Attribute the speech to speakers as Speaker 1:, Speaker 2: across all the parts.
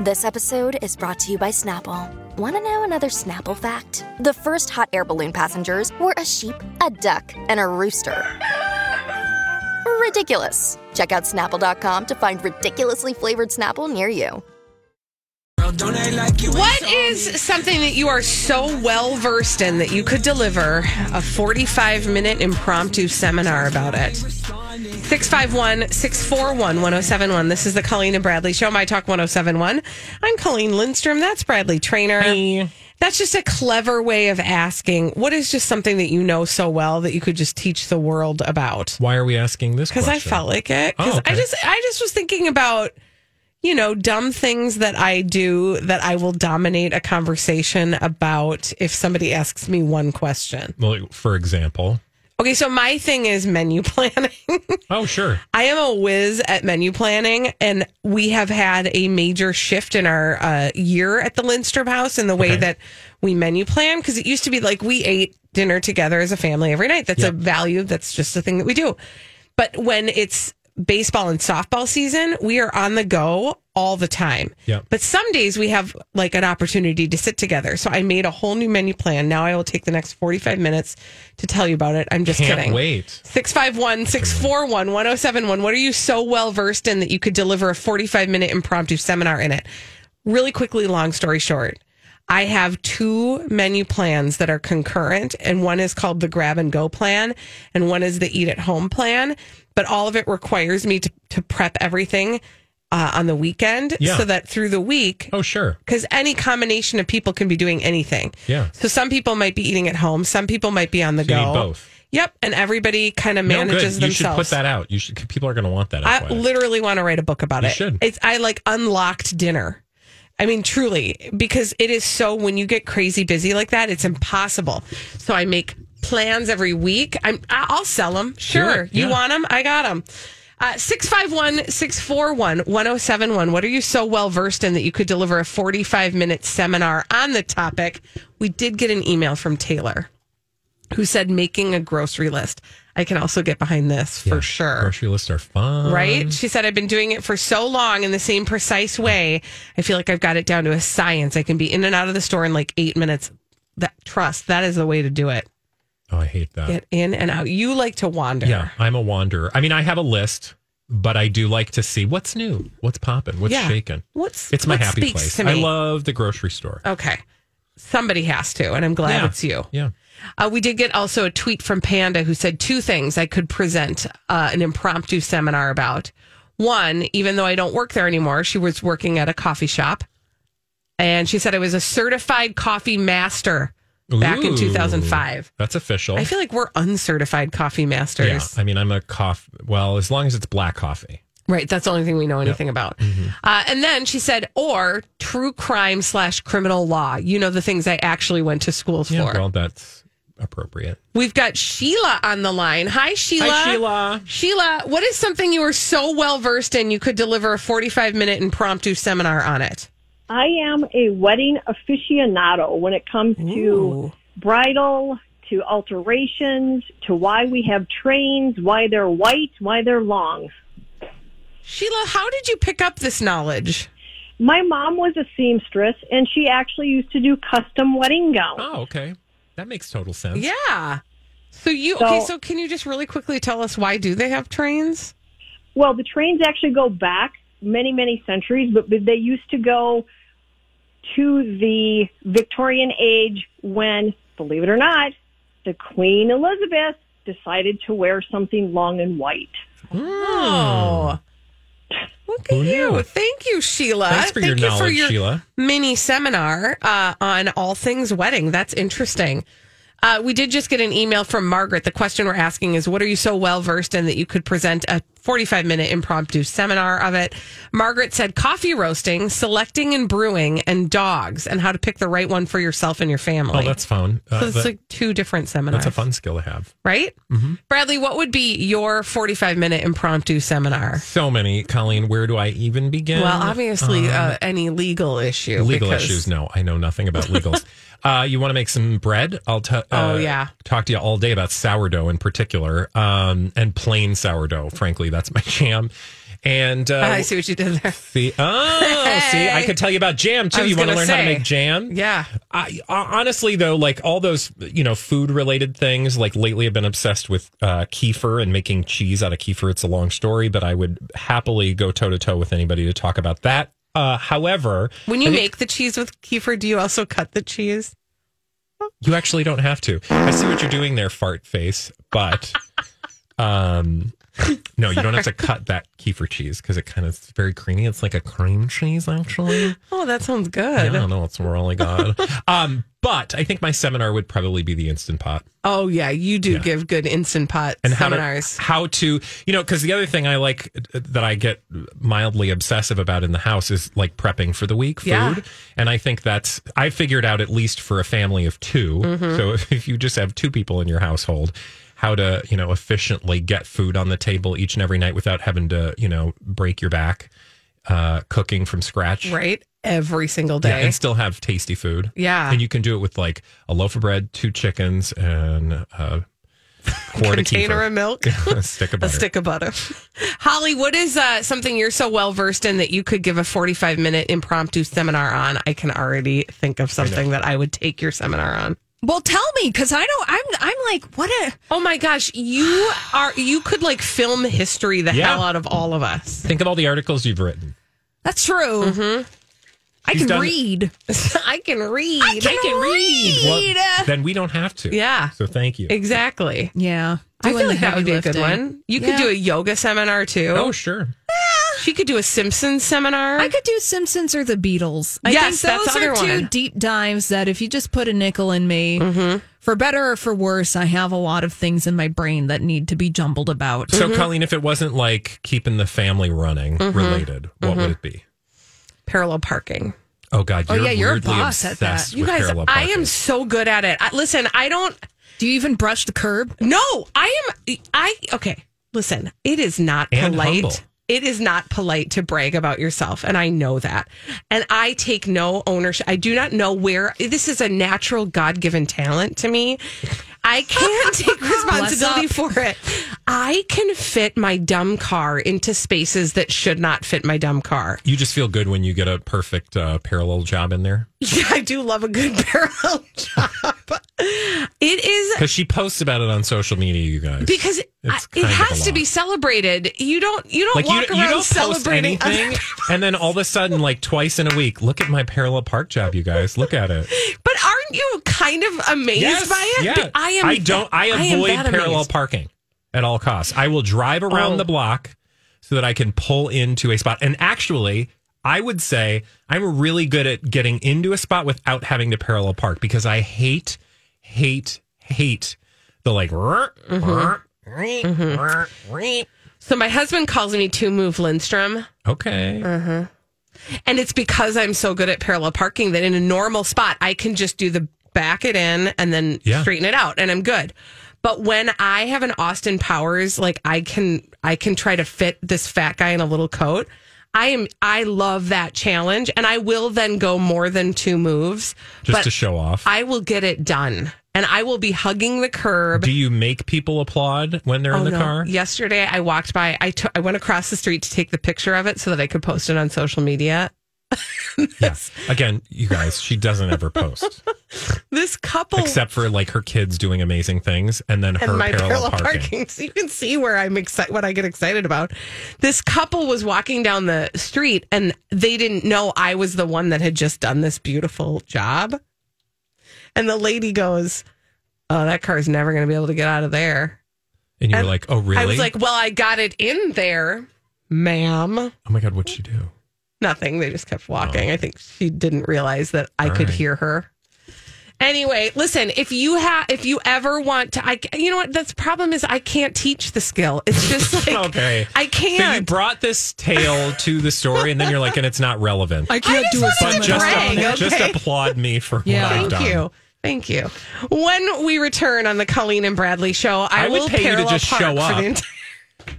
Speaker 1: This episode is brought to you by Snapple. Want to know another Snapple fact? The first hot air balloon passengers were a sheep, a duck, and a rooster. Ridiculous. Check out snapple.com to find ridiculously flavored Snapple near you.
Speaker 2: What is something that you are so well versed in that you could deliver a 45 minute impromptu seminar about it? 651 641 1071. This is the Colleen and Bradley Show, My Talk 1071. I'm Colleen Lindstrom. That's Bradley Traynor. That's just a clever way of asking what is just something that you know so well that you could just teach the world about?
Speaker 3: Why are we asking this?
Speaker 2: Because I felt like it. Because
Speaker 3: Oh, okay.
Speaker 2: I just I just was thinking about you know dumb things that I do that I will dominate a conversation about if somebody asks me one question.
Speaker 3: Well, for example.
Speaker 2: Okay, so my thing is menu planning.
Speaker 3: Oh, sure.
Speaker 2: I am a whiz at menu planning, and we have had a major shift in our uh, year at the Lindstrom House in the way
Speaker 3: Okay.
Speaker 2: that we menu plan. Because it used to be like we ate dinner together as a family every night. That's a value. That's just a thing that we do. But when it's baseball and softball season, we are on the go all the time.
Speaker 3: Yep.
Speaker 2: But some days we have like an opportunity to sit together. So I made a whole new menu plan. Now I will take the next 45 minutes to tell you about it. I'm just
Speaker 3: Can't
Speaker 2: kidding.
Speaker 3: wait.
Speaker 2: 651 641 1071. What are you so well versed in that you could deliver a 45 minute impromptu seminar in it? Really quickly, long story short, I have two menu plans that are concurrent, and one is called the grab and go plan, and one is the eat at home plan. But all of it requires me to, to prep everything uh, on the weekend
Speaker 3: Yeah.
Speaker 2: so that through the week,
Speaker 3: Oh, sure.
Speaker 2: because any combination of people can be doing anything.
Speaker 3: Yeah.
Speaker 2: So some people might be eating at home, some people might be on the
Speaker 3: you
Speaker 2: go.
Speaker 3: both.
Speaker 2: Yep, and everybody kind of
Speaker 3: No,
Speaker 2: manages
Speaker 3: good. You should put that out. You should. People are going to want that.
Speaker 2: I literally want to write a book about
Speaker 3: You
Speaker 2: it.
Speaker 3: should.
Speaker 2: It's I like unlocked dinner. I mean, truly, because it is so when you get crazy busy like that, it's impossible. So I make plans every week. I'm I- I'll sell them. Sure,
Speaker 3: it,
Speaker 2: you
Speaker 3: yeah.
Speaker 2: want them? I got them. Uh, 651 641 1071. What are you so well versed in that you could deliver a 45 minute seminar on the topic? We did get an email from Taylor who said making a grocery list. I can also get behind this for sure
Speaker 3: Grocery lists are fun.
Speaker 2: right? She said, I've been doing it for so long in the same precise way. I feel like I've got it down to a science. I can be in and out of the store in like eight minutes. That trust, that is the way to do it.
Speaker 3: Oh, I hate that.
Speaker 2: Get in and out. You like to wander.
Speaker 3: Yeah, I'm a wanderer. I mean, I have a list, but I do like to see what's new, what's popping, what's
Speaker 2: Yeah.
Speaker 3: shaking.
Speaker 2: What's
Speaker 3: It's my
Speaker 2: what
Speaker 3: happy place. I love the grocery store.
Speaker 2: Okay. Somebody has to, and I'm glad
Speaker 3: Yeah.
Speaker 2: it's you.
Speaker 3: Yeah.
Speaker 2: Uh, we did get also a tweet from Panda who said two things I could present uh, an impromptu seminar about. One, even though I don't work there anymore, she was working at a coffee shop. And she said I was a certified coffee master back in 2005.
Speaker 3: That's official.
Speaker 2: I feel like we're uncertified coffee masters. yeah.
Speaker 3: I mean, I'm a coffee. Well, as long as it's black coffee.
Speaker 2: Right. That's the only thing we know anything about.
Speaker 3: Mm-hmm.
Speaker 2: Uh, and then she said, or true crime slash criminal law. You know, the things I actually went to schools
Speaker 3: Yeah.
Speaker 2: for.
Speaker 3: Well, that's appropriate.
Speaker 2: We've got Sheila on the line. Hi, Sheila.
Speaker 3: Hi, Sheila.
Speaker 2: Sheila, what is something you are so well versed in you could deliver a 45 minute impromptu seminar on it?
Speaker 4: I am a wedding aficionado when it comes to bridal, to alterations, to why we have trains, why they're white, why they're long.
Speaker 2: Sheila, how did you pick up this knowledge?
Speaker 4: My mom was a seamstress and she actually used to do custom wedding gowns.
Speaker 3: Oh, okay. That makes total sense.
Speaker 2: Yeah. So you
Speaker 4: So-
Speaker 2: okay, so can you just really quickly tell us why do they have trains?
Speaker 4: Well, the trains actually go back many, many centuries, but but they used to go to the Victorian age when, believe it or not, the Queen Elizabeth decided to wear something long and white.
Speaker 2: Oh. Look at
Speaker 3: Who
Speaker 2: you. Thank you, Sheila.
Speaker 3: Thanks for
Speaker 2: Thank
Speaker 3: your
Speaker 2: you for
Speaker 3: knowledge,
Speaker 2: your
Speaker 3: Sheila.
Speaker 2: mini seminar uh, on all things wedding. That's interesting. Uh, we did just get an email from Margaret. The question we're asking is What are you so well versed in that you could present a 45 minute impromptu seminar of it. Margaret said coffee roasting, selecting and brewing, and dogs, and how to pick the right one for yourself and your family.
Speaker 3: Oh, that's fun. Uh,
Speaker 2: so it's
Speaker 3: that-
Speaker 2: like two different seminars.
Speaker 3: that's a fun skill to have.
Speaker 2: right?
Speaker 3: Mm-hmm.
Speaker 2: Bradley, what would be your 45 minute impromptu seminar?
Speaker 3: So many, Colleen. Where do I even begin?
Speaker 2: Well, obviously, uh, any legal issue.
Speaker 3: legal
Speaker 2: because-
Speaker 3: issues. No, I know nothing about legals. uh, you want to make some bread? I'll t- uh,
Speaker 2: Oh, yeah.
Speaker 3: talk to you all day about sourdough in particular, um, and plain sourdough. Frankly, that's my jam. And uh,
Speaker 2: I see what you did there.
Speaker 3: see, oh, see, I could tell you about jam too. You want to learn how to make jam?
Speaker 2: Yeah.
Speaker 3: I, uh, honestly, though, like all those, you know, food related things, like lately I've been obsessed with uh, kefir and making cheese out of kefir. It's a long story, but I would happily go toe to toe with anybody to talk about that. Uh, however,
Speaker 2: When you
Speaker 3: think
Speaker 2: make the cheese with kefir, do you also cut the cheese?
Speaker 3: you actually don't have to. I see what you're doing there, fart face, but um, no, you don't have to cut that kefir cheese because it kind of it's very creamy. It's like a cream cheese, actually.
Speaker 2: Oh, that sounds good.
Speaker 3: Don't know. It's really good. um, but I think my seminar would probably be the instant pot.
Speaker 2: Oh, yeah. You do
Speaker 3: Yeah.
Speaker 2: give good instant pot
Speaker 3: and how
Speaker 2: seminars.
Speaker 3: to how to you know because the other thing I like uh, that I get mildly obsessive about in the house is like prepping for the week food,
Speaker 2: Yeah.
Speaker 3: and I think that's I figured out at least for a family of 2
Speaker 2: Mm-hmm.
Speaker 3: So if, if you just have two people in your household, how to you know efficiently get food on the table each and every night without having to you know break your back uh, cooking from scratch.
Speaker 2: right? Every single
Speaker 3: Yeah,
Speaker 2: day.
Speaker 3: and still have tasty food.
Speaker 2: Yeah.
Speaker 3: and you can do it with like a loaf of bread, two chickens, and a quart
Speaker 2: Container
Speaker 3: kefir.
Speaker 2: of milk.
Speaker 3: a stick of
Speaker 2: A
Speaker 3: butter.
Speaker 2: stick of butter. Holly, what is uh, something you're so well versed in that you could give a 45 minute impromptu seminar on? I can already think of something that I would take your seminar on.
Speaker 5: Well, tell me, because I don't. I'm. I'm like, what a.
Speaker 2: Oh my gosh, you are you could like film history the
Speaker 3: Yeah.
Speaker 2: hell out of all of us.
Speaker 3: Think of all the articles you've written.
Speaker 5: That's true.
Speaker 2: Mm-hmm.
Speaker 5: I
Speaker 3: She's
Speaker 5: can
Speaker 3: done-
Speaker 5: read.
Speaker 2: I can read.
Speaker 5: I can read.
Speaker 3: Well, then we don't have to.
Speaker 2: Yeah.
Speaker 3: So thank you.
Speaker 2: Exactly.
Speaker 5: Yeah,
Speaker 2: I
Speaker 5: Doing
Speaker 2: feel like
Speaker 5: the
Speaker 2: that would
Speaker 5: heavy
Speaker 2: be a good
Speaker 5: lifting.
Speaker 2: one. You could
Speaker 5: Yeah.
Speaker 2: do a yoga seminar too.
Speaker 3: Oh, sure.
Speaker 2: She could do a Simpsons seminar.
Speaker 5: I could do Simpsons or the Beatles. I
Speaker 2: Yes,
Speaker 5: think those
Speaker 2: the
Speaker 5: are two
Speaker 2: one.
Speaker 5: deep dives that if you just put a nickel in me,
Speaker 2: Mm-hmm.
Speaker 5: for better or for worse, I have a lot of things in my brain that need to be jumbled about.
Speaker 3: So, Colleen, if it wasn't like keeping the family running
Speaker 2: Mm-hmm.
Speaker 3: related, what would it be?
Speaker 2: parallel parking.
Speaker 3: Oh God,
Speaker 5: Oh,
Speaker 3: you're
Speaker 5: yeah, you're a
Speaker 3: weirdly
Speaker 5: boss at that.
Speaker 2: You guys, I am so good at it. I, listen, I don't.
Speaker 5: Do you even brush the curb?
Speaker 2: No, I am. I okay. Listen, it is not
Speaker 3: And
Speaker 2: polite.
Speaker 3: humble.
Speaker 2: It is not polite to brag about yourself, and I know that. And I take no ownership. I do not know where this is a natural God given talent to me. I can't take responsibility for it. I can fit my dumb car into spaces that should not fit my dumb car.
Speaker 3: You just feel good when you get a perfect uh, parallel job in there
Speaker 2: Yeah, I do love a good parallel job. It is
Speaker 3: because she posts about it on social media. You guys,
Speaker 2: because I, it has to be celebrated. You don't you don't
Speaker 3: like you,
Speaker 2: walk
Speaker 3: you
Speaker 2: around
Speaker 3: don't post
Speaker 2: celebrating
Speaker 3: anything, and then all of a sudden, like twice in a week, look at my parallel park job. You guys, look at it.
Speaker 2: But aren't you kind of amazed by it?
Speaker 3: Yeah.
Speaker 2: I am.
Speaker 3: I don't. I avoid
Speaker 2: that
Speaker 3: parallel
Speaker 2: amazed.
Speaker 3: parking at all costs. I will drive around
Speaker 2: Oh.
Speaker 3: the block so that I can pull into a spot. And actually, I would say I'm really good at getting into a spot without having to parallel park because I hate, hate, hate the like.
Speaker 2: Mm-hmm. So my husband calls me to move Lindstrom,
Speaker 3: Okay.
Speaker 2: and it's because I'm so good at parallel parking that in a normal spot I can just do the back it in and then
Speaker 3: Yeah.
Speaker 2: straighten it out, and I'm good. But when I have an Austin Powers, like I can, I can try to fit this fat guy in a little coat. I am, I love that challenge, and I will then go more than two moves,
Speaker 3: Just to show off.
Speaker 2: I will get it done, and I will be hugging the curb.
Speaker 3: Do you make people applaud when they're in oh, the
Speaker 2: no.
Speaker 3: car?
Speaker 2: Yesterday, I walked by. I. I went across the street to take the picture of it so that I could post it on social media.
Speaker 3: Yes. Again, you guys, she doesn't ever post
Speaker 2: This couple
Speaker 3: except for like her kids doing amazing things and then
Speaker 2: and
Speaker 3: her
Speaker 2: my
Speaker 3: parallel,
Speaker 2: parallel
Speaker 3: parking.
Speaker 2: parking. So you can see where I'm excited. What I get excited about. This couple was walking down the street and they didn't know I was the one that had just done this beautiful job. And the lady goes, "Oh, that car's never going to be able to get out of there."
Speaker 3: And you were
Speaker 2: And
Speaker 3: like, oh, really?
Speaker 2: I was like, "Well, I got it in there, ma'am."
Speaker 3: oh my God, what'd she do?
Speaker 2: Nothing. They just kept walking. I think she didn't realize that I
Speaker 3: All
Speaker 2: could
Speaker 3: right.
Speaker 2: hear her. Anyway, listen, if you have, if you ever want to, I, you know what, the problem is I can't teach the skill. It's just like,
Speaker 3: Okay.
Speaker 2: I
Speaker 3: can't. You brought this tale to the story, and then you're like, and it's not relevant.
Speaker 5: I can't
Speaker 2: just
Speaker 5: do a
Speaker 2: wanted
Speaker 3: but
Speaker 2: to
Speaker 3: just,
Speaker 2: brag,
Speaker 3: just applaud me for
Speaker 5: Yeah.
Speaker 3: what I've
Speaker 2: Thank
Speaker 3: done.
Speaker 2: you. Thank you. When we return on the Colleen and Bradley show, I,
Speaker 3: I
Speaker 2: will
Speaker 3: pay you to just show up.
Speaker 2: entire-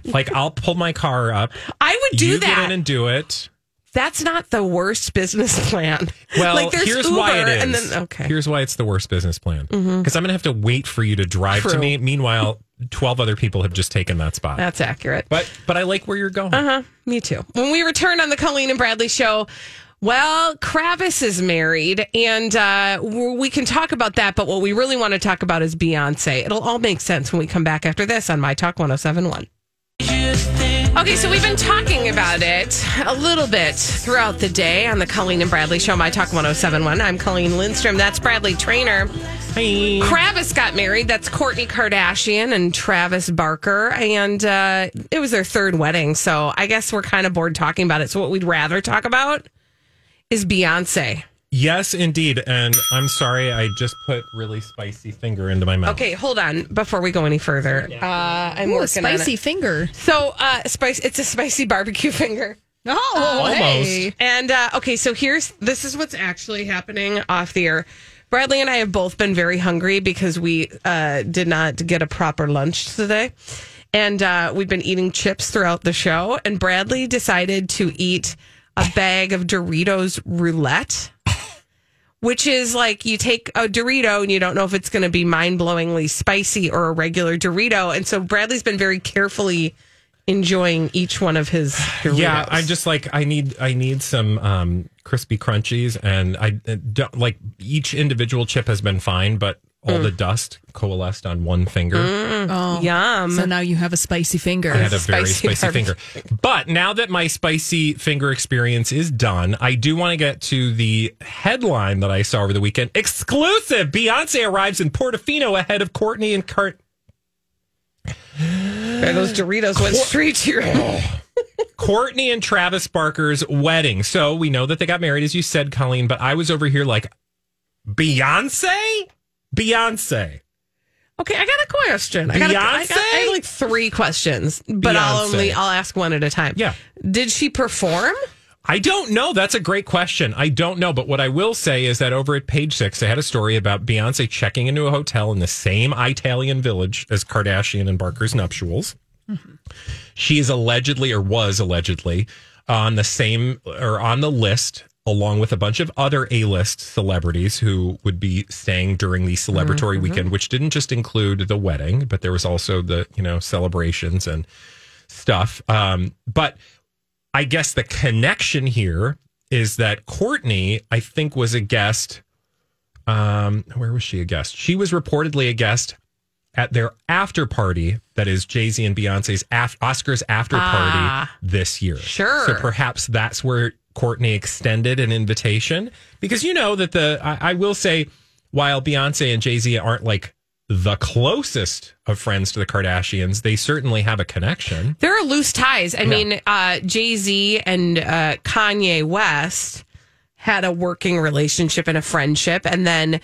Speaker 3: Like I'll pull my car up.
Speaker 2: I would do
Speaker 3: you
Speaker 2: that.
Speaker 3: get in and do it.
Speaker 2: That's not the worst business plan.
Speaker 3: Well,
Speaker 2: like there's
Speaker 3: here's
Speaker 2: Uber,
Speaker 3: why it is.
Speaker 2: and then okay.
Speaker 3: Here's why it's the worst business plan. Because I'm going to have to wait for you to drive to me. Meanwhile, 12 other people have just taken that spot.
Speaker 2: That's accurate.
Speaker 3: but but I like where you're going.
Speaker 2: Uh huh. Me too. When we return on the Colleen and Bradley show, well, Kravis is married, and uh, we can talk about that. But what we really want to talk about is Beyonce. It'll all make sense when we come back after this on My Talk 1071. Okay, so we've been talking about it a little bit throughout the day on the Colleen and Bradley show, My Talk 1071. I'm Colleen Lindstrom. That's Bradley Traynor.
Speaker 3: Hey.
Speaker 2: Travis got married. That's Kourtney Kardashian and Travis Barker. And uh, it was their third wedding. So I guess we're kind of bored talking about it. So what we'd rather talk about is Beyonce.
Speaker 3: Yes, indeed. And I'm sorry, I just put really spicy finger into my mouth.
Speaker 2: Okay, hold on before we go any further. Uh, I'm
Speaker 5: Ooh, a
Speaker 2: working on
Speaker 5: spicy
Speaker 2: it.
Speaker 5: finger.
Speaker 2: So uh, spice. It's a spicy barbecue finger.
Speaker 5: Oh,
Speaker 3: Almost.
Speaker 5: hey.
Speaker 2: And uh, okay, so here's this is what's actually happening off the air. Bradley and I have both been very hungry because we uh, did not get a proper lunch today. And uh, we've been eating chips throughout the show. And Bradley decided to eat a bag of Doritos roulette, which is like you take a Dorito and you don't know if it's going to be mind blowingly spicy or a regular Dorito. And so Bradley's been very carefully enjoying each one of his Doritos.
Speaker 3: Yeah, I'm just like I need I need some um crispy crunchies and I uh, don't like each individual chip has been fine, but all
Speaker 2: Mm.
Speaker 3: the dust coalesced on one finger.
Speaker 5: Oh.
Speaker 2: Yum.
Speaker 5: So now you have a spicy finger.
Speaker 3: I had a very
Speaker 2: Spicy
Speaker 3: spicy finger. But now that my spicy finger experience is done, I do want to get to the headline that I saw over the weekend. Exclusive! Beyonce arrives in Portofino ahead of Kourtney and Cart.
Speaker 2: And those Doritos went straight to your.
Speaker 3: Kourtney and Travis Barker's wedding. So we know that they got married, as you said, Colleen, but I was over here like, Beyonce? Beyonce.
Speaker 2: Okay, I got a question. I got, a, I, got I
Speaker 3: Beyonce?
Speaker 2: have like three questions, but I'll only I'll ask one at a time.
Speaker 3: Yeah.
Speaker 2: Did she perform?
Speaker 3: I don't know. That's a great question. I don't know. But what I will say is that over at page six, they had a story about Beyonce checking into a hotel in the same Italian village as Kardashian and Barker's nuptials. Mm-hmm. She is allegedly, or was allegedly, on the same or on the list along with a bunch of other A-list celebrities who would be staying during the celebratory weekend, which didn't just include the wedding, but there was also the you know celebrations and stuff. Um, but I guess the connection here is that Kourtney, I think, was a guest. Um, where was she a guest? She was reportedly a guest at their after party. That is Jay Z and Beyonce's af- Oscars after party
Speaker 2: Ah.
Speaker 3: this year.
Speaker 2: Sure.
Speaker 3: So perhaps that's where Kourtney extended an invitation because you know that the I, I will say while Beyonce and Jay Z aren't like the closest of friends to the Kardashians, they certainly have a connection.
Speaker 2: There are loose ties. I mean, uh, Jay Z and uh, Kanye West had a working relationship and a friendship, and then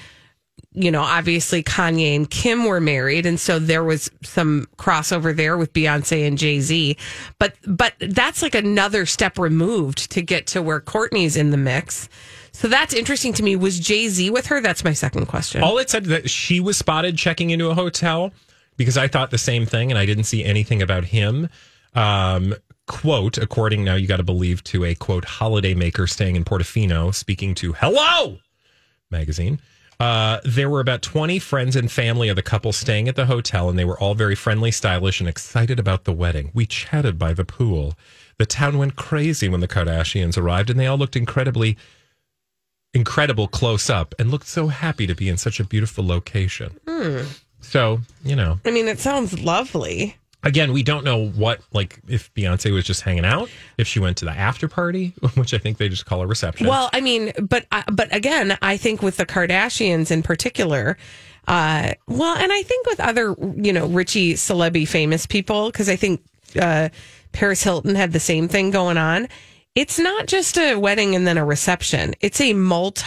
Speaker 2: you know, obviously Kanye and Kim were married, and so there was some crossover there with Beyonce and Jay Z. But but that's like another step removed to get to where Kourtney's in the mix. So that's interesting to me. Was Jay Z with her? That's my second question.
Speaker 3: All it said that she was spotted checking into a hotel because I thought the same thing and I didn't see anything about him. Um, quote, according now, you got to believe to a quote holiday maker staying in Portofino, speaking to Hello magazine. Uh, there were about 20 friends and family of the couple staying at the hotel, and they were all very friendly, stylish, and excited about the wedding. We chatted by the pool. The town went crazy when the Kardashians arrived, and they all looked incredibly incredible close up and looked so happy to be in such a beautiful location. So, you know,
Speaker 2: I mean, it sounds lovely.
Speaker 3: Again, we don't know what, like, if Beyonce was just hanging out, if she went to the after party, which I think they just call a reception.
Speaker 2: Well, I mean, but uh, but again, I think with the Kardashians in particular, uh, well, and I think with other you know Richie celebrity famous people because I think uh, Paris Hilton had the same thing going on. It's not just a wedding and then a reception; it's a multi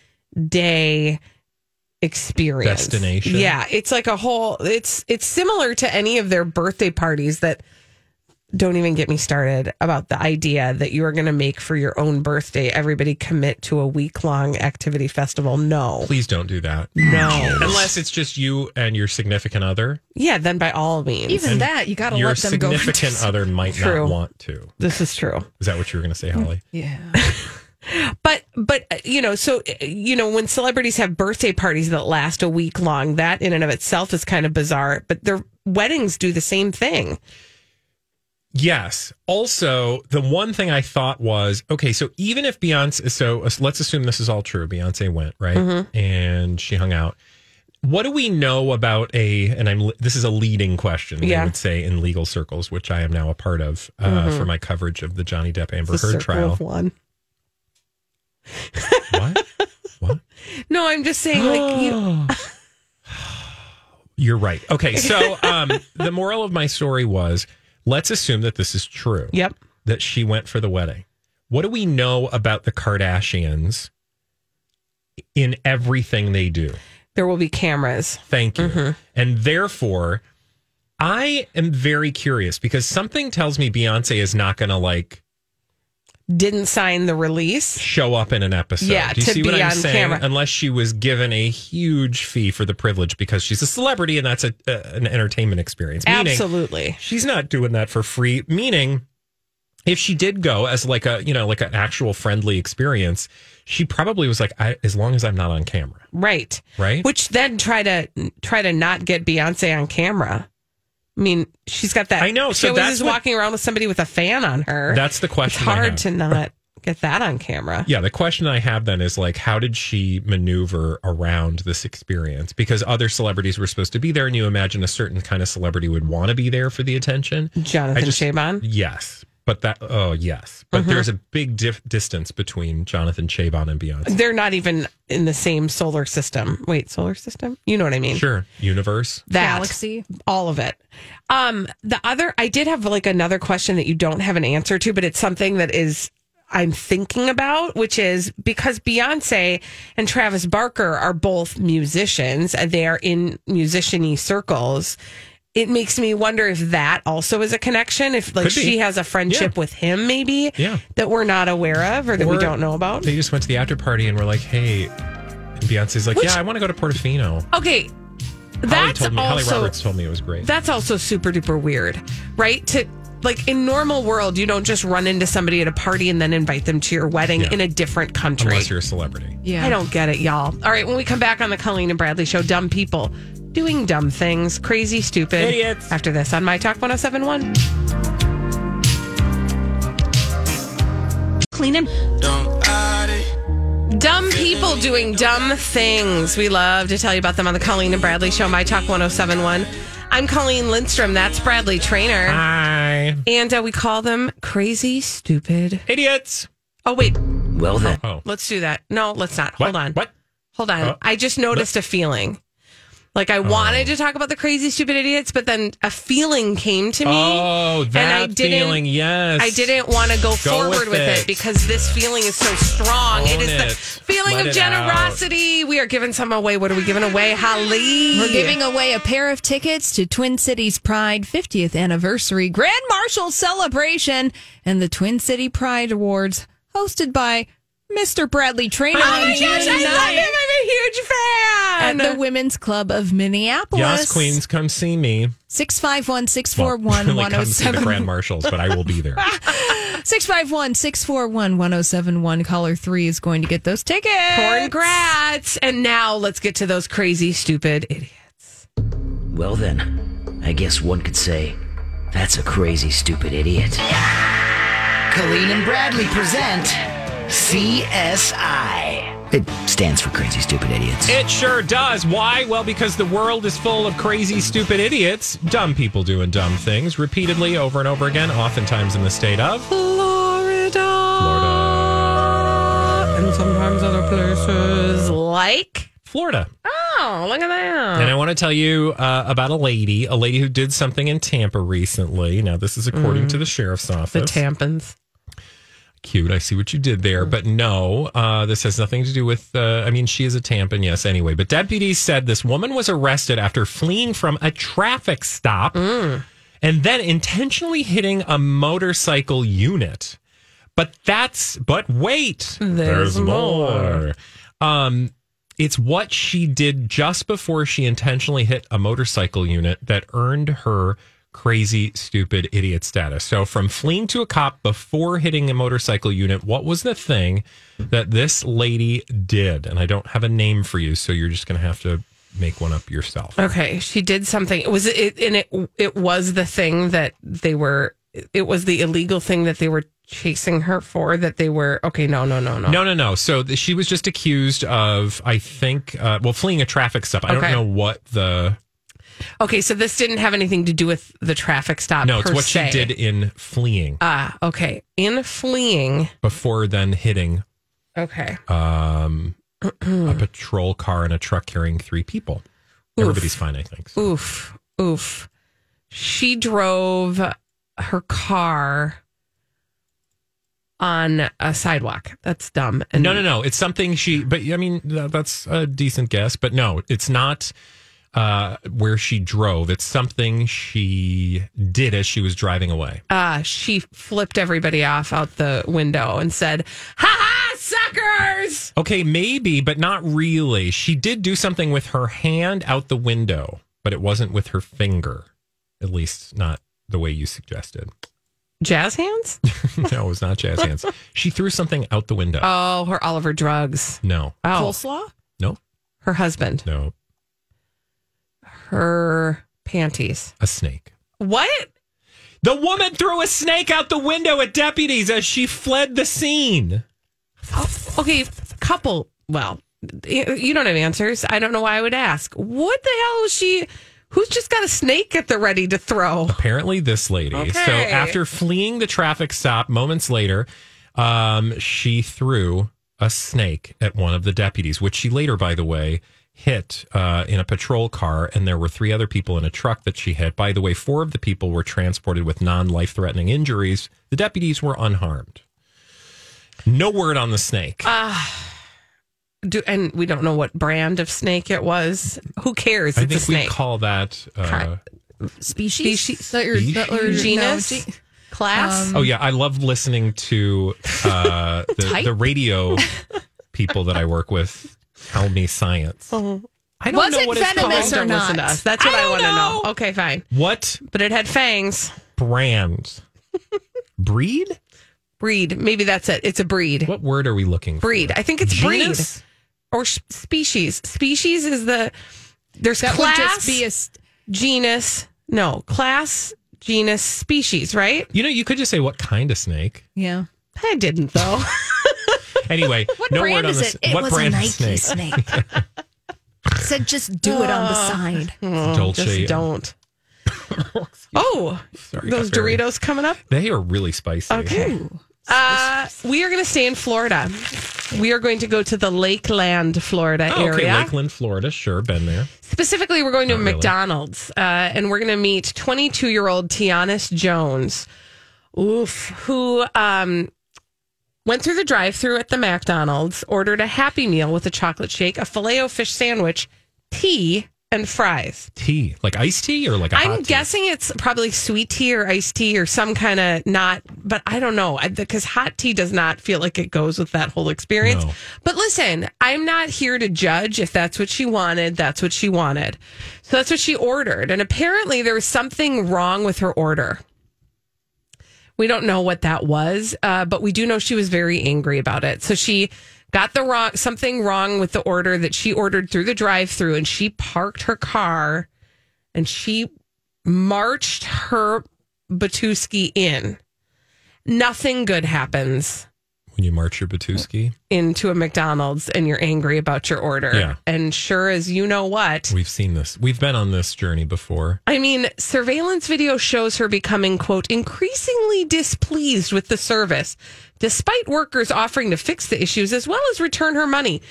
Speaker 2: day experience
Speaker 3: Destination.
Speaker 2: Yeah, it's like a whole it's it's similar to any of their birthday parties that don't even get me started about the idea that you are going to make for your own birthday everybody commit to a week long activity festival. No.
Speaker 3: Please don't do that.
Speaker 2: No.
Speaker 3: Unless it's just you and your significant other.
Speaker 2: Yeah, then by all means.
Speaker 5: Even that, you got to
Speaker 3: Your
Speaker 5: let them go.
Speaker 3: significant other might
Speaker 2: True.
Speaker 3: not want to.
Speaker 2: this is true.
Speaker 3: Is that what you were going to say, Holly?
Speaker 5: Yeah.
Speaker 2: But but uh, you know, so uh, you know, when celebrities have birthday parties that last a week long, that in and of itself is kind of bizarre. But their weddings do the same thing.
Speaker 3: Yes. Also, the one thing I thought was okay, so even if Beyonce, so uh, let's assume this is all true. Beyonce went, right?
Speaker 2: Mm-hmm.
Speaker 3: And she hung out. What do we know about a, and I'm, this is a leading question,
Speaker 2: Yeah.
Speaker 3: I would say, in legal circles, which I am now a part of uh, for my coverage of the Johnny Depp Amber
Speaker 2: Mm-hmm.
Speaker 3: Heard trial.
Speaker 2: of one.
Speaker 3: What? what?
Speaker 2: No, I'm just saying, like, you,
Speaker 3: You're right. Okay, so um, the moral of my story was let's assume that this is true.
Speaker 2: yep.
Speaker 3: that she went for the wedding. What do we know about the Kardashians in everything they do?
Speaker 2: There will be cameras.
Speaker 3: Thank you.
Speaker 2: Mm-hmm.
Speaker 3: And therefore, I am very curious because something tells me Beyonce is not going to like
Speaker 2: Didn't sign the release.
Speaker 3: show up in an episode.
Speaker 2: Yeah,
Speaker 3: Do you
Speaker 2: to
Speaker 3: see what
Speaker 2: be
Speaker 3: I'm
Speaker 2: on
Speaker 3: saying?
Speaker 2: camera.
Speaker 3: Unless she was given a huge fee for the privilege because she's a celebrity and that's a, uh, an entertainment experience. Meaning,
Speaker 2: Absolutely.
Speaker 3: she's not doing that for free meaning if she did go as like a you know like an actual friendly experience she probably was like I, as long as i'm not on camera
Speaker 2: Right.
Speaker 3: right
Speaker 2: Which then try to try to not get Beyonce on camera. I mean, she's got that.
Speaker 3: I know,
Speaker 2: She
Speaker 3: so
Speaker 2: always
Speaker 3: that's
Speaker 2: is
Speaker 3: what-
Speaker 2: walking around with somebody with a fan on her.
Speaker 3: that's the
Speaker 2: it's
Speaker 3: question I
Speaker 2: hard to not get that on camera.
Speaker 3: yeah the question i have then is like how did she maneuver around this experience because other celebrities were supposed to be there and you imagine a certain kind of celebrity would want to be there for the attention
Speaker 2: Jonathan
Speaker 3: I just-
Speaker 2: Cheban.
Speaker 3: yes but that oh yes but there's a big dif- distance between Jonathan Cheban and beyonce
Speaker 2: They're not even in the same solar system. Wait, solar system? You know what I mean?
Speaker 3: sure universe
Speaker 2: That
Speaker 5: Galaxy.
Speaker 2: all of it. Um, the other, I did have like another question that you don't have an answer to, but it's something that is I'm thinking about, which is because Beyonce and Travis Barker are both musicians and they are in musiciany circles. It makes me wonder if that also is a connection. If like she has a friendship
Speaker 3: Yeah.
Speaker 2: with him, maybe
Speaker 3: Yeah.
Speaker 2: that we're not aware of or that we don't know about.
Speaker 3: They just went to the after party and were like, "Hey," and Beyonce's like,
Speaker 2: Which-
Speaker 3: "Yeah, I want to go to Portofino."
Speaker 2: Okay,
Speaker 3: Holly
Speaker 2: that's
Speaker 3: told me, Holly Roberts told me it was great.
Speaker 2: that's also super duper weird, right? To like in normal world, you don't just run into somebody at a party and then invite them to your wedding
Speaker 3: Yeah.
Speaker 2: in a different country.
Speaker 3: Unless you're a celebrity.
Speaker 5: Yeah.
Speaker 2: I don't get it, y'all. All right, when we come back on the Colleen and Bradley show, dumb people doing dumb things, crazy, stupid.
Speaker 3: Idiots.
Speaker 2: After this on My Talk 1071. Clean and Dumb people doing dumb things. We love to tell you about them on the Colleen and Bradley show, My Talk 1071. I'm Colleen Lindstrom. That's Bradley Traynor.
Speaker 3: Hi,
Speaker 2: And uh, we call them crazy, stupid.
Speaker 3: idiots.
Speaker 2: Oh, wait.
Speaker 6: Well then.
Speaker 3: Oh,
Speaker 2: Let's do that. No, let's not.
Speaker 3: what?
Speaker 2: Hold on.
Speaker 3: What?
Speaker 2: Hold on.
Speaker 3: Uh,
Speaker 2: I just noticed a feeling. Like I wanted oh. to talk about the crazy, stupid idiots, but then a feeling came to me.
Speaker 3: Oh, that
Speaker 2: I didn't-
Speaker 3: feeling. Yes,
Speaker 2: I didn't want to go, forward with, it.
Speaker 3: it.
Speaker 2: because this feeling is so strong. it
Speaker 3: Own
Speaker 2: is the feeling
Speaker 3: Let
Speaker 2: of
Speaker 3: it out.
Speaker 2: generosity. We are giving some away. What are we giving away, Holly?
Speaker 5: We're giving away a pair of tickets to Twin Cities Pride 50th Anniversary Grand Marshal Celebration and the Twin City Pride Awards hosted by Mr. Bradley Traynor
Speaker 2: Oh
Speaker 5: on
Speaker 2: my
Speaker 5: June
Speaker 2: gosh, I love
Speaker 5: 9th.
Speaker 2: him. I'm a huge fan.
Speaker 5: at the Women's Club of Minneapolis.
Speaker 3: Yes, queens, come see me.
Speaker 5: 651
Speaker 3: Well,
Speaker 5: 641
Speaker 3: really come see the
Speaker 5: oh
Speaker 3: Grand Marshals, but I will be there.
Speaker 5: 651 641 1071. Caller 3 is going to get those tickets.
Speaker 2: Congrats. And now let's get to those crazy, stupid idiots.
Speaker 6: Well, then, I guess one could say that's a crazy, stupid idiot. Colleen and Bradley present CSI. It stands for Crazy Stupid Idiots.
Speaker 3: It sure does. Why? Well, because the world is full of crazy, stupid idiots, dumb people doing dumb things repeatedly over and over again, oftentimes in the state of
Speaker 2: Florida.
Speaker 3: Florida.
Speaker 2: And sometimes other places like.
Speaker 3: Florida.
Speaker 2: Oh, look at that.
Speaker 3: And I want to tell you uh, about a lady, a lady who did something in Tampa recently. Now, this is according to the sheriff's office.
Speaker 2: the tampons.
Speaker 3: Cute. I see what you did there. But no, uh, this has nothing to do with, uh, I mean, she is a tampon, yes, anyway. But deputies said this woman was arrested after fleeing from a traffic stop and then intentionally hitting a motorcycle unit. But that's, but wait,
Speaker 2: There's more.
Speaker 3: Um, it's what she did just before she intentionally hit a motorcycle unit that earned her crazy, stupid idiot status. So, from fleeing to a cop before hitting a motorcycle unit, what was the thing that this lady did? And I don't have a name for you, so you're just going to have to make one up yourself.
Speaker 2: Okay, she did something. Was it and it it was the thing that they were it was the illegal thing that they were chasing her for that they were okay, no, no, no, no.
Speaker 3: No, no, no. So th- she was just accused of, I think, uh, well, fleeing a traffic stop. I
Speaker 2: Okay.
Speaker 3: don't know what the.
Speaker 2: Okay, so this didn't have anything to do with the traffic stop.
Speaker 3: No, it's what
Speaker 2: se.
Speaker 3: she did in fleeing
Speaker 2: Ah, okay. In fleeing.
Speaker 3: before then hitting
Speaker 2: Okay.
Speaker 3: um, a patrol car and a truck carrying three people. Everybody's fine, I think. So.
Speaker 2: Oof. Oof. She drove her car on a sidewalk. That's dumb. And
Speaker 3: No, no, no. It's something she, but I mean, that's a decent guess. But no, it's not uh, where she drove. It's something she did as she was driving away.
Speaker 2: uh, she flipped everybody off out the window and said, "Ha ha, suckers!"
Speaker 3: Okay, maybe, but not really. She did do something with her hand out the window, but it wasn't with her finger. At least, not the way you suggested.
Speaker 2: Jazz hands?
Speaker 3: no, it was not jazz hands. She threw something out the window.
Speaker 2: Oh, her Oliver drugs.
Speaker 3: no,
Speaker 2: Oh,
Speaker 5: Coleslaw?
Speaker 3: no,
Speaker 2: her husband.
Speaker 3: no.
Speaker 2: Her panties.
Speaker 3: A snake.
Speaker 2: What?
Speaker 3: The woman threw a snake out the window at deputies as she fled the scene.
Speaker 2: Okay, couple. Well, you don't have answers. I don't know why I would ask. What the hell is she? Who's just got a snake at the ready to throw?
Speaker 3: Apparently, this lady. So after fleeing the traffic stop moments later, um, she threw a snake at one of the deputies, which she later, by the way, hit uh, in a patrol car. And there were three other people in a truck that she hit. By the way, four of the people were transported with non life threatening injuries. The deputies were unharmed. No word on the snake.
Speaker 2: Do, and we don't know what brand of snake it was. Who cares?
Speaker 3: I
Speaker 2: It's a
Speaker 3: think we
Speaker 2: snake.
Speaker 3: call that. Uh,
Speaker 5: Species?
Speaker 2: Species?
Speaker 5: That or- that or- no,
Speaker 2: Genus?
Speaker 5: ge-
Speaker 2: Class?
Speaker 3: Oh yeah, I love listening to uh, the, the radio people that I work with tell me science. Uh-huh. I don't
Speaker 5: Was
Speaker 3: know
Speaker 5: it
Speaker 3: what it's
Speaker 5: venomous
Speaker 3: called.
Speaker 5: or
Speaker 2: Don't listen to us. That's what
Speaker 3: I
Speaker 2: I, want to know.
Speaker 3: know.
Speaker 2: Okay, fine.
Speaker 3: What
Speaker 2: But it had fangs.
Speaker 3: brand? breed?
Speaker 2: Breed. Maybe that's it. It's a breed.
Speaker 3: What word are we looking for?
Speaker 2: Breed. I think it's
Speaker 3: Genus?
Speaker 2: breed or sh- species. Species is the there's
Speaker 5: That
Speaker 2: class,
Speaker 5: would just be a. st-
Speaker 2: genus. No, class, genus, species. Right?
Speaker 3: You know, you could just say what kind of snake.
Speaker 5: Yeah.
Speaker 2: I didn't though.
Speaker 3: Anyway,
Speaker 5: What
Speaker 3: no
Speaker 5: brand
Speaker 3: word on
Speaker 5: is
Speaker 3: this.
Speaker 5: it? It
Speaker 3: what
Speaker 5: was
Speaker 3: brand
Speaker 5: a Nike
Speaker 3: snake?
Speaker 5: snake. Said just do it on the side.
Speaker 3: Dolce.
Speaker 2: Just don't. oh,
Speaker 3: Sorry,
Speaker 2: those
Speaker 3: got very-
Speaker 2: Doritos coming up.
Speaker 3: They are really spicy.
Speaker 2: Okay. Uh, we are going to stay in Florida. We are going to go to the Lakeland, Florida
Speaker 3: Oh, okay,
Speaker 2: area.
Speaker 3: Lakeland, Florida. Sure, been there.
Speaker 2: Specifically, we're going to
Speaker 3: Not really.
Speaker 2: McDonald's, uh, and we're going to meet 22 year old Tianis Jones, oof, who um, went through the drive through at the McDonald's, ordered a Happy Meal with a chocolate shake, a filet o fish sandwich, tea, and fries.
Speaker 3: Tea, like iced tea or like
Speaker 2: I'm guessing it's probably sweet tea or iced tea or some kind of not, but I don't know because hot tea does not feel like it goes with that whole experience.
Speaker 3: No.
Speaker 2: But listen, I'm not here to judge if that's what she wanted. That's what she wanted. So that's what she ordered. And apparently there was something wrong with her order. We don't know what that was, uh, but we do know she was very angry about it. So she got the wrong something wrong with the order that she ordered through the drive-through, and she parked her car and she marched her Batuski in. Nothing good happens
Speaker 3: you march your Batuski.
Speaker 2: into a McDonald's and you're angry about your order.
Speaker 3: Yeah.
Speaker 2: And sure as you know what,
Speaker 3: We've seen this. We've been on this journey before.
Speaker 2: I mean, surveillance video shows her becoming, quote, increasingly displeased with the service, despite workers offering to fix the issues as well as return her money.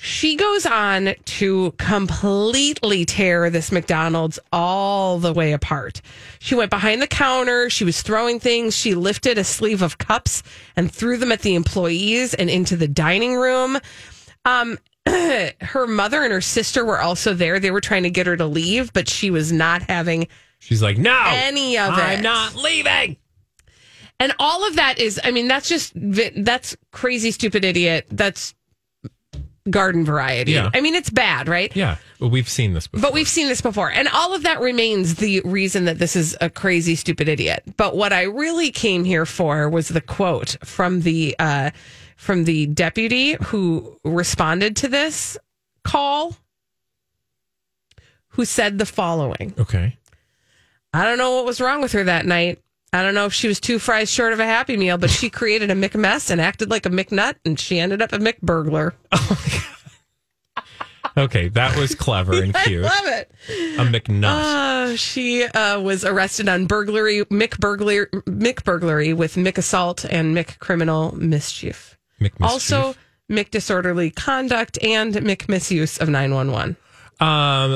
Speaker 2: She goes on to completely tear this McDonald's all the way apart. She went behind the counter. She was throwing things. She lifted a sleeve of cups and threw them at the employees and into the dining room. Um, her mother and her sister were also there. They were trying to get her to leave, but she was not having
Speaker 3: She's like, no,
Speaker 2: any of it.
Speaker 3: I'm not leaving.
Speaker 2: And all of that is, I mean, that's just, that's crazy, stupid idiot. That's garden variety.
Speaker 3: Yeah.
Speaker 2: I mean, it's bad, right?
Speaker 3: Yeah, but we've seen this before.
Speaker 2: But we've seen this before. And all of that remains the reason that this is a crazy, stupid idiot. But what I really came here for was the quote from the, uh, from the deputy who responded to this call, who said the following.
Speaker 3: Okay.
Speaker 2: I don't know what was wrong with her that night. I don't know if she was two fries short of a Happy Meal, but she created a McMess and acted like a McNut, and she ended up a McBurglar. Oh my god!
Speaker 3: okay, that was clever and cute.
Speaker 2: I love it.
Speaker 3: A McNut.
Speaker 2: Uh, she uh, was arrested on burglary, McBurglary, McBurglary with McAssault and McCriminal mischief.
Speaker 3: McMischief.
Speaker 2: Also, McDisorderly conduct and McMisuse of 911.
Speaker 3: um,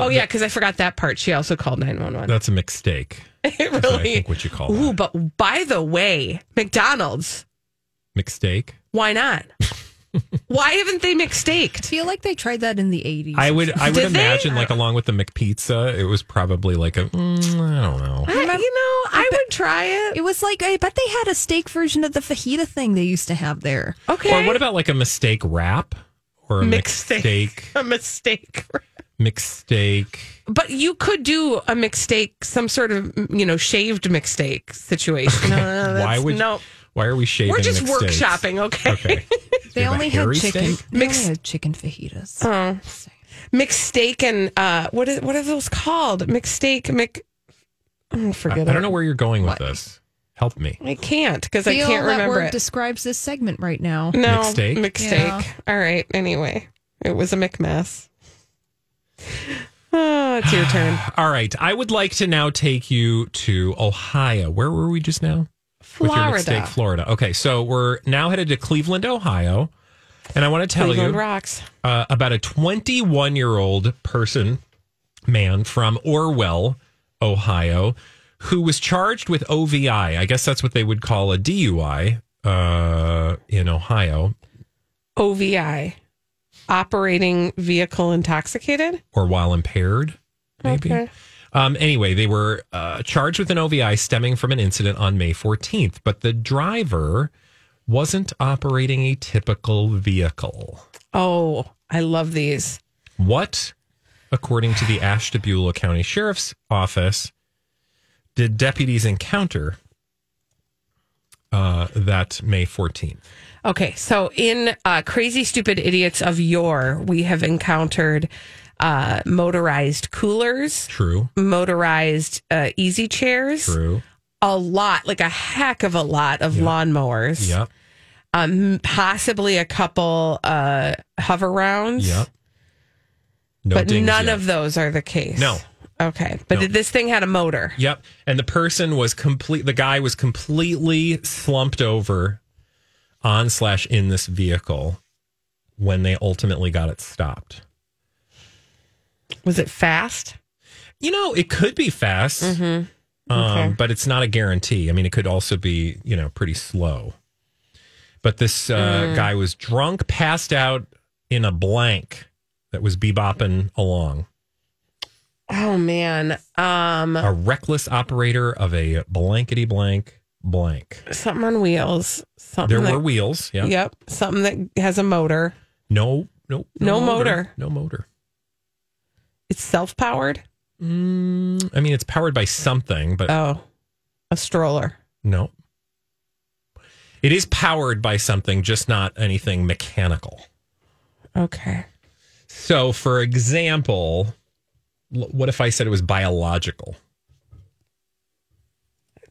Speaker 2: Oh, yeah, because I forgot that part. She also called 911.
Speaker 3: that's a mistake.
Speaker 2: It
Speaker 3: I
Speaker 2: really.
Speaker 3: think what you call
Speaker 2: Ooh,
Speaker 3: that.
Speaker 2: but by the way, McDonald's,
Speaker 3: Mistake.
Speaker 2: why not? why haven't they
Speaker 5: I
Speaker 2: McStaked?
Speaker 5: feel like they tried that in the 80s.
Speaker 3: I would I would
Speaker 2: Did they?
Speaker 3: imagine like along with the McPizza, it was probably like a mm, I don't know.
Speaker 2: I, you know, I would try it.
Speaker 5: It was like, I bet they had a steak version of the fajita thing they used to have there.
Speaker 2: Okay.
Speaker 3: Or what about like a mistake wrap or a
Speaker 2: Mistake.
Speaker 3: mistake
Speaker 2: a mistake?
Speaker 3: Mistake?
Speaker 2: But you could do a mistake, some sort of you know shaved mistake situation. No, no,
Speaker 3: Why would
Speaker 2: no?
Speaker 3: Why are we shaving?
Speaker 2: We're just
Speaker 3: McSteaks?
Speaker 2: workshopping, okay?
Speaker 3: Okay.
Speaker 5: They
Speaker 3: you have
Speaker 5: only had chicken.
Speaker 3: steak?
Speaker 5: They
Speaker 2: Mix-
Speaker 5: only had chicken fajitas.
Speaker 2: Oh, mistake and uh, what is what are those called? Mistake, Mc. Oh,
Speaker 3: I,
Speaker 2: forget
Speaker 3: I
Speaker 2: it.
Speaker 3: don't know where you're going with
Speaker 5: What?
Speaker 3: this. Help me.
Speaker 2: I can't because I can't
Speaker 5: that
Speaker 2: remember
Speaker 5: word
Speaker 2: it.
Speaker 5: describes this segment right now.
Speaker 2: no,
Speaker 3: Mistake?
Speaker 2: Mistake.
Speaker 5: Yeah.
Speaker 2: All right. Anyway, it was a McMess. Oh, it's your turn.
Speaker 3: All right. I would like to now take you to Ohio. Where were we just now? With your
Speaker 2: Florida.
Speaker 3: mistake, Florida. Okay, so we're now headed to Cleveland, Ohio. And I want to tell
Speaker 2: Cleveland
Speaker 3: you
Speaker 2: rocks.
Speaker 3: uh, about a 21 year old person, man from Orwell, Ohio, who was charged with OVI. I guess that's what they would call a DUI uh, in Ohio,
Speaker 2: OVI, operating vehicle intoxicated.
Speaker 3: or while impaired, maybe.
Speaker 2: Okay.
Speaker 3: Um, anyway, they were uh, charged with an OVI stemming from an incident on May 14th, but the driver wasn't operating a typical vehicle.
Speaker 2: Oh, I love these.
Speaker 3: What, according to the Ashtabula County Sheriff's Office, did deputies encounter uh, that May 14th?
Speaker 2: Okay, so in uh, Crazy Stupid Idiots of Yore, we have encountered uh, motorized coolers,
Speaker 3: True,
Speaker 2: motorized uh, easy chairs,
Speaker 3: true.
Speaker 2: a lot, like a heck of a lot of lawnmowers.
Speaker 3: Yep,
Speaker 2: Um, possibly a couple uh, Hoverounds.
Speaker 3: yep. No
Speaker 2: but none
Speaker 3: yet.
Speaker 2: of those are the case.
Speaker 3: No.
Speaker 2: Okay, but
Speaker 3: No.
Speaker 2: this thing had a motor.
Speaker 3: Yep. And the person was complete. The guy was completely slumped over on slash in this vehicle when they ultimately got it stopped.
Speaker 2: Was it fast?
Speaker 3: You know, it could be fast, um,
Speaker 2: Okay.
Speaker 3: but it's not a guarantee. I mean, it could also be, you know, pretty slow. But this uh, guy was drunk, passed out in a blank that was bebopping along.
Speaker 2: Oh man. Um
Speaker 3: A reckless operator of a blankety blank blank.
Speaker 2: something on wheels. Something
Speaker 3: There
Speaker 2: that-
Speaker 3: were wheels. Yeah.
Speaker 2: Yep. Something that has a motor.
Speaker 3: No, no,
Speaker 2: No motor.
Speaker 3: No motor.
Speaker 2: It's self powered.
Speaker 3: Mm, I mean, it's powered by something, but
Speaker 2: Oh. A stroller.
Speaker 3: no. It is powered by something, just not anything mechanical.
Speaker 2: Okay.
Speaker 3: So, for example, what if I said it was biological?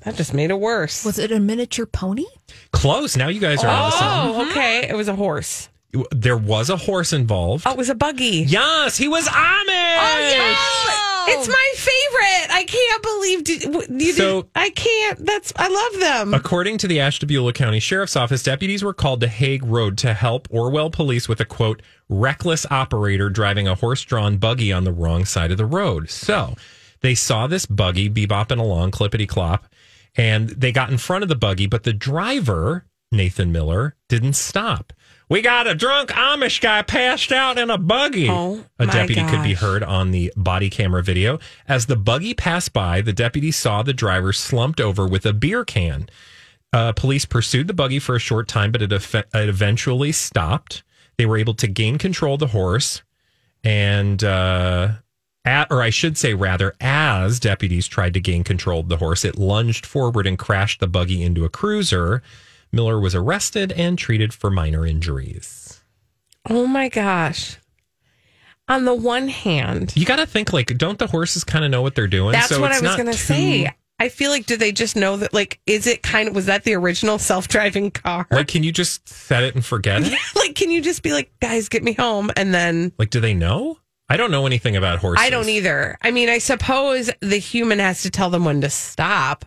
Speaker 2: That just made it worse.
Speaker 5: Was it a miniature pony?
Speaker 3: Close. Now you guys are on the same.
Speaker 2: Oh, okay. It was a horse.
Speaker 3: There was a horse involved.
Speaker 2: Oh, it was a buggy.
Speaker 3: Yes, he was Amish.
Speaker 2: Oh, It's my favorite. I can't believe did, you
Speaker 3: So-
Speaker 2: did. I can't. That's I love them.
Speaker 3: According to the Ashtabula County Sheriff's Office, deputies were called to Hague Road to help Orwell police with a quote, reckless operator driving a horse drawn buggy on the wrong side of the road. So they saw this buggy bebopping along, clippity clop, and they got in front of the buggy, but the driver, Nathan Miller, didn't stop. We got a drunk Amish guy passed out in a buggy.
Speaker 2: Oh,
Speaker 3: a deputy could be heard on the body camera video. As the buggy passed by, the deputy saw the driver slumped over with a beer can. Uh, police pursued the buggy for a short time, but it, eff- it eventually stopped. They were able to gain control of the horse, and uh, at, or I should say, rather, as deputies tried to gain control of the horse, it lunged forward and crashed the buggy into a cruiser. Miller was arrested and treated for minor injuries.
Speaker 2: oh my gosh. On the one hand,
Speaker 3: You got to think like, don't the horses kind of know what they're doing?
Speaker 2: that's
Speaker 3: So
Speaker 2: what I was going to
Speaker 3: too-
Speaker 2: say. I feel like, do they just know that? Like, is it kind of was that the original self driving car?
Speaker 3: Like, can you just set it and forget it?
Speaker 2: like, can you just be like, guys, get me home, and then
Speaker 3: Like, do they know? I don't know anything about horses.
Speaker 2: I don't either. I mean, I suppose the human has to tell them when to stop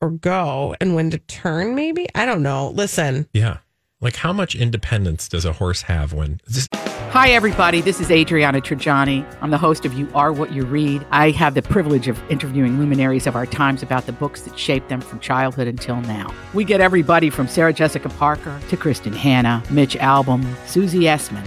Speaker 2: or go and when to turn, maybe. I don't know. Listen,
Speaker 3: Yeah. Like, how much independence does a horse have when? Just,
Speaker 7: Hi, everybody. This is Adriana Trigiani. I'm the host of You Are What You Read. I have the privilege of interviewing luminaries of our times about the books that shaped them from childhood until now. We get everybody from Sarah Jessica Parker to Kristin Hannah, Mitch Albom, Susie Essman,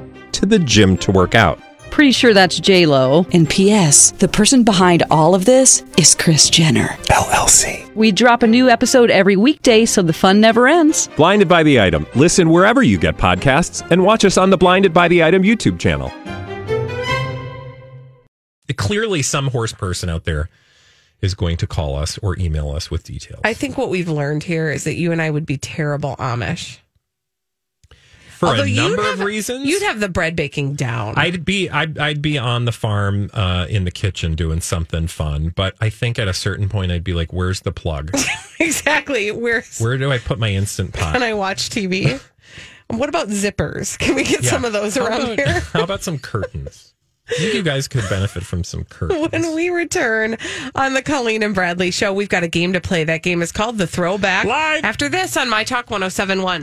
Speaker 8: to the gym to work out.
Speaker 9: Pretty sure that's J Lo. And P.S. The person behind all of this is Kris Jenner
Speaker 8: LLC.
Speaker 9: We drop a new episode every weekday, so the fun never ends.
Speaker 8: Blinded by the item. Listen wherever you get podcasts, and watch us on the Blinded by the Item YouTube channel.
Speaker 3: clearly, some horse person out there is going to call us or email us with details.
Speaker 2: I think what we've learned here is that you and I would be terrible Amish.
Speaker 3: For
Speaker 2: Although
Speaker 3: a number
Speaker 2: have-
Speaker 3: of reasons.
Speaker 2: You'd have the bread baking down.
Speaker 3: I'd be I'd, I'd be on the farm uh, in the kitchen doing something fun, but I think at a certain point I'd be like, "Where's the plug?
Speaker 2: exactly. Where's
Speaker 3: Where do I put my instant pot?"
Speaker 2: can I watch TV? what about zippers? Can we get
Speaker 3: Yeah.
Speaker 2: some of those
Speaker 3: How
Speaker 2: around
Speaker 3: about-
Speaker 2: here?
Speaker 3: How about some curtains? I think you guys could benefit from some curtains.
Speaker 2: When we return on the Colleen and Bradley show, we've got a game to play. That game is called The Throwback.
Speaker 3: Live.
Speaker 2: After this on My Talk 1071.